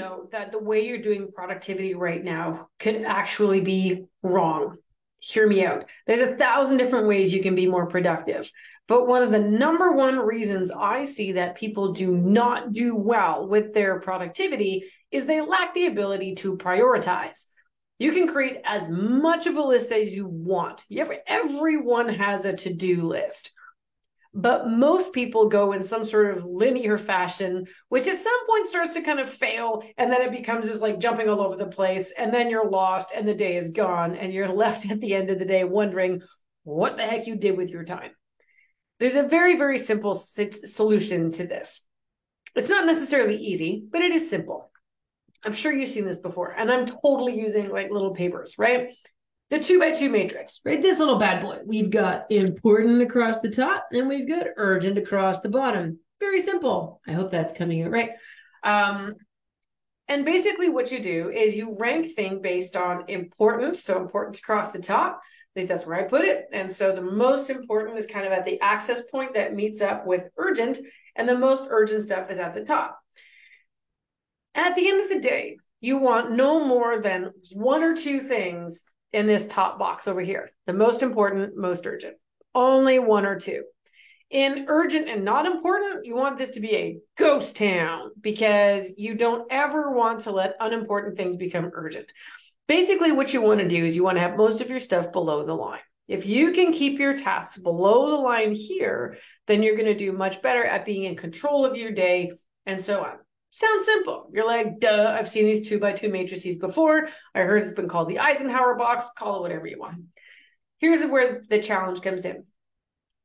know that the way you're doing productivity right now could actually be wrong. Hear me out. There's a thousand different ways you can be more productive. But one of the number one reasons I see that people do not do well with their productivity is they lack the ability to prioritize. You can create as much of a list as you want. Everyone has a to do list. But most people go in some sort of linear fashion, which at some point starts to kind of fail. And then it becomes just like jumping all over the place. And then you're lost and the day is gone. And you're left at the end of the day wondering what the heck you did with your time. There's a very, very simple solution to this. It's not necessarily easy, but it is simple. I'm sure you've seen this before. And I'm totally using like little papers, right? The two by two matrix, right? This little bad boy. We've got important across the top and we've got urgent across the bottom. Very simple. I hope that's coming out right. Um, and basically, what you do is you rank thing based on importance. So, importance across the top, at least that's where I put it. And so, the most important is kind of at the access point that meets up with urgent, and the most urgent stuff is at the top. At the end of the day, you want no more than one or two things in this top box over here. The most important, most urgent. Only one or two. In urgent and not important, you want this to be a ghost town because you don't ever want to let unimportant things become urgent. Basically, what you want to do is you want to have most of your stuff below the line. If you can keep your tasks below the line here, then you're going to do much better at being in control of your day and so on. Sounds simple. You're like, duh, I've seen these two by two matrices before. I heard it's been called the Eisenhower box. Call it whatever you want. Here's where the challenge comes in.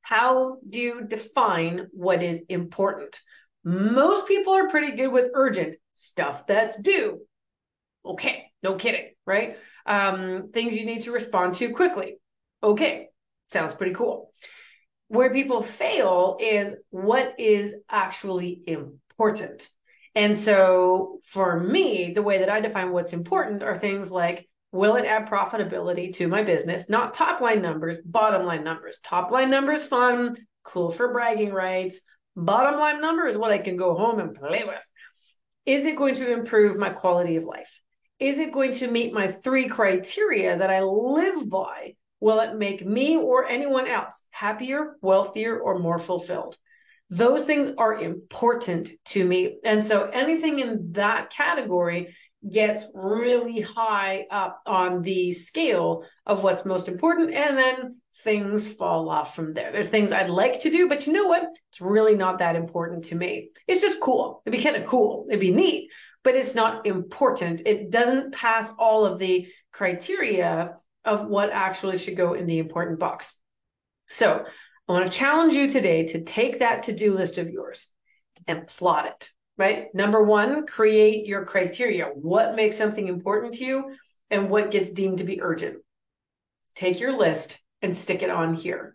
How do you define what is important? Most people are pretty good with urgent stuff that's due. Okay, no kidding, right? Um, things you need to respond to quickly. Okay, sounds pretty cool. Where people fail is what is actually important. And so for me, the way that I define what's important are things like will it add profitability to my business? Not top line numbers, bottom line numbers. Top line numbers, fun, cool for bragging rights. Bottom line number is what I can go home and play with. Is it going to improve my quality of life? Is it going to meet my three criteria that I live by? Will it make me or anyone else happier, wealthier, or more fulfilled? Those things are important to me. And so anything in that category gets really high up on the scale of what's most important. And then things fall off from there. There's things I'd like to do, but you know what? It's really not that important to me. It's just cool. It'd be kind of cool. It'd be neat, but it's not important. It doesn't pass all of the criteria of what actually should go in the important box. So I want to challenge you today to take that to do list of yours and plot it, right? Number one, create your criteria. What makes something important to you and what gets deemed to be urgent? Take your list and stick it on here.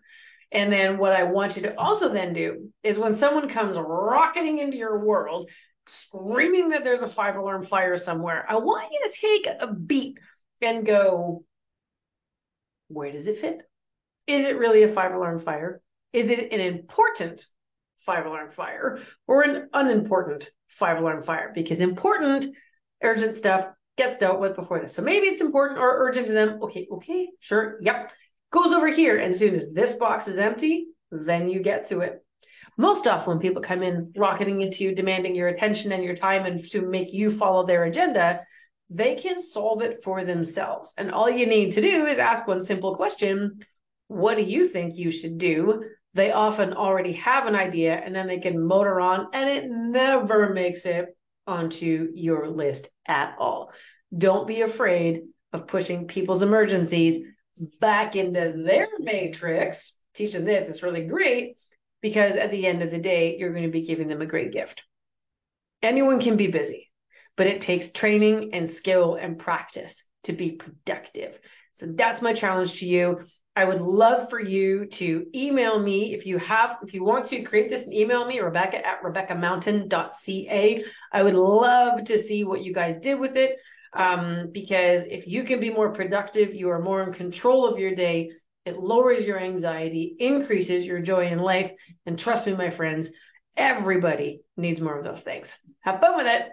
And then what I want you to also then do is when someone comes rocketing into your world, screaming that there's a five alarm fire somewhere, I want you to take a beat and go, where does it fit? Is it really a five alarm fire? Is it an important five alarm fire or an unimportant five alarm fire? Because important, urgent stuff gets dealt with before this. So maybe it's important or urgent to them. Okay, okay, sure, yep. Goes over here. And as soon as this box is empty, then you get to it. Most often, when people come in rocketing into you, demanding your attention and your time, and to make you follow their agenda, they can solve it for themselves. And all you need to do is ask one simple question what do you think you should do? They often already have an idea and then they can motor on, and it never makes it onto your list at all. Don't be afraid of pushing people's emergencies back into their matrix. Teaching this is really great because at the end of the day, you're going to be giving them a great gift. Anyone can be busy, but it takes training and skill and practice to be productive. So that's my challenge to you. I would love for you to email me if you have, if you want to create this and email me, Rebecca at RebeccaMountain.ca. I would love to see what you guys did with it. Um, because if you can be more productive, you are more in control of your day. It lowers your anxiety, increases your joy in life. And trust me, my friends, everybody needs more of those things. Have fun with it.